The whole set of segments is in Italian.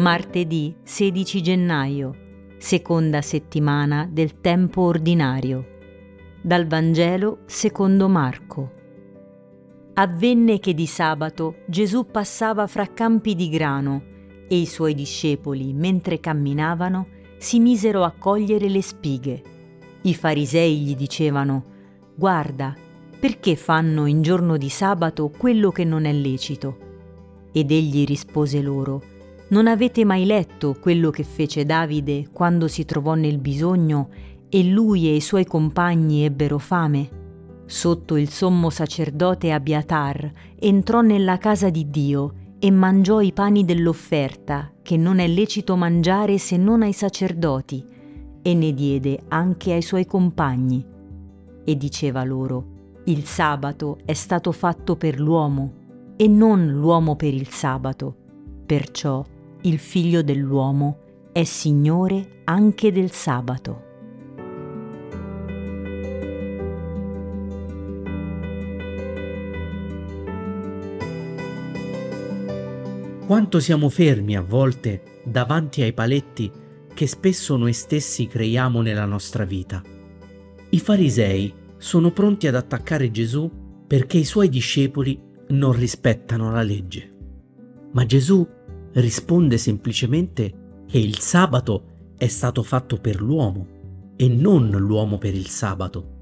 Martedì 16 gennaio, seconda settimana del tempo ordinario. Dal Vangelo secondo Marco. Avvenne che di sabato Gesù passava fra campi di grano e i suoi discepoli, mentre camminavano, si misero a cogliere le spighe. I farisei gli dicevano, Guarda, perché fanno in giorno di sabato quello che non è lecito? Ed egli rispose loro, non avete mai letto quello che fece Davide quando si trovò nel bisogno e lui e i suoi compagni ebbero fame? Sotto il sommo sacerdote Abiatar entrò nella casa di Dio e mangiò i pani dell'offerta, che non è lecito mangiare se non ai sacerdoti, e ne diede anche ai suoi compagni. E diceva loro, il sabato è stato fatto per l'uomo, e non l'uomo per il sabato. Perciò il figlio dell'uomo è Signore anche del sabato. Quanto siamo fermi a volte davanti ai paletti che spesso noi stessi creiamo nella nostra vita. I farisei sono pronti ad attaccare Gesù perché i suoi discepoli non rispettano la legge. Ma Gesù risponde semplicemente che il sabato è stato fatto per l'uomo e non l'uomo per il sabato.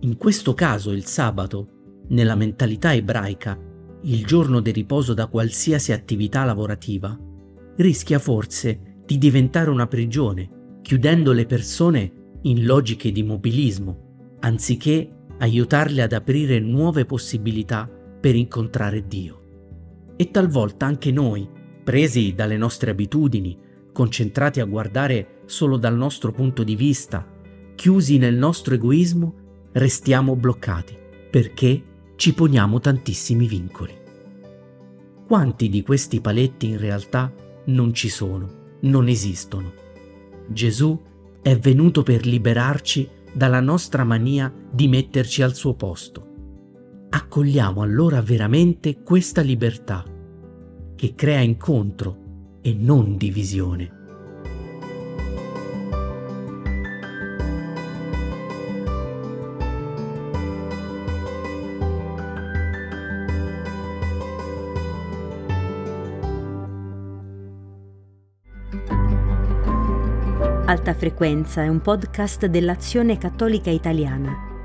In questo caso il sabato, nella mentalità ebraica, il giorno di riposo da qualsiasi attività lavorativa, rischia forse di diventare una prigione, chiudendo le persone in logiche di mobilismo, anziché aiutarle ad aprire nuove possibilità per incontrare Dio. E talvolta anche noi, presi dalle nostre abitudini, concentrati a guardare solo dal nostro punto di vista, chiusi nel nostro egoismo, restiamo bloccati perché ci poniamo tantissimi vincoli. Quanti di questi paletti in realtà non ci sono, non esistono? Gesù è venuto per liberarci dalla nostra mania di metterci al suo posto. Accogliamo allora veramente questa libertà che crea incontro e non divisione. Alta Frequenza è un podcast dell'Azione Cattolica Italiana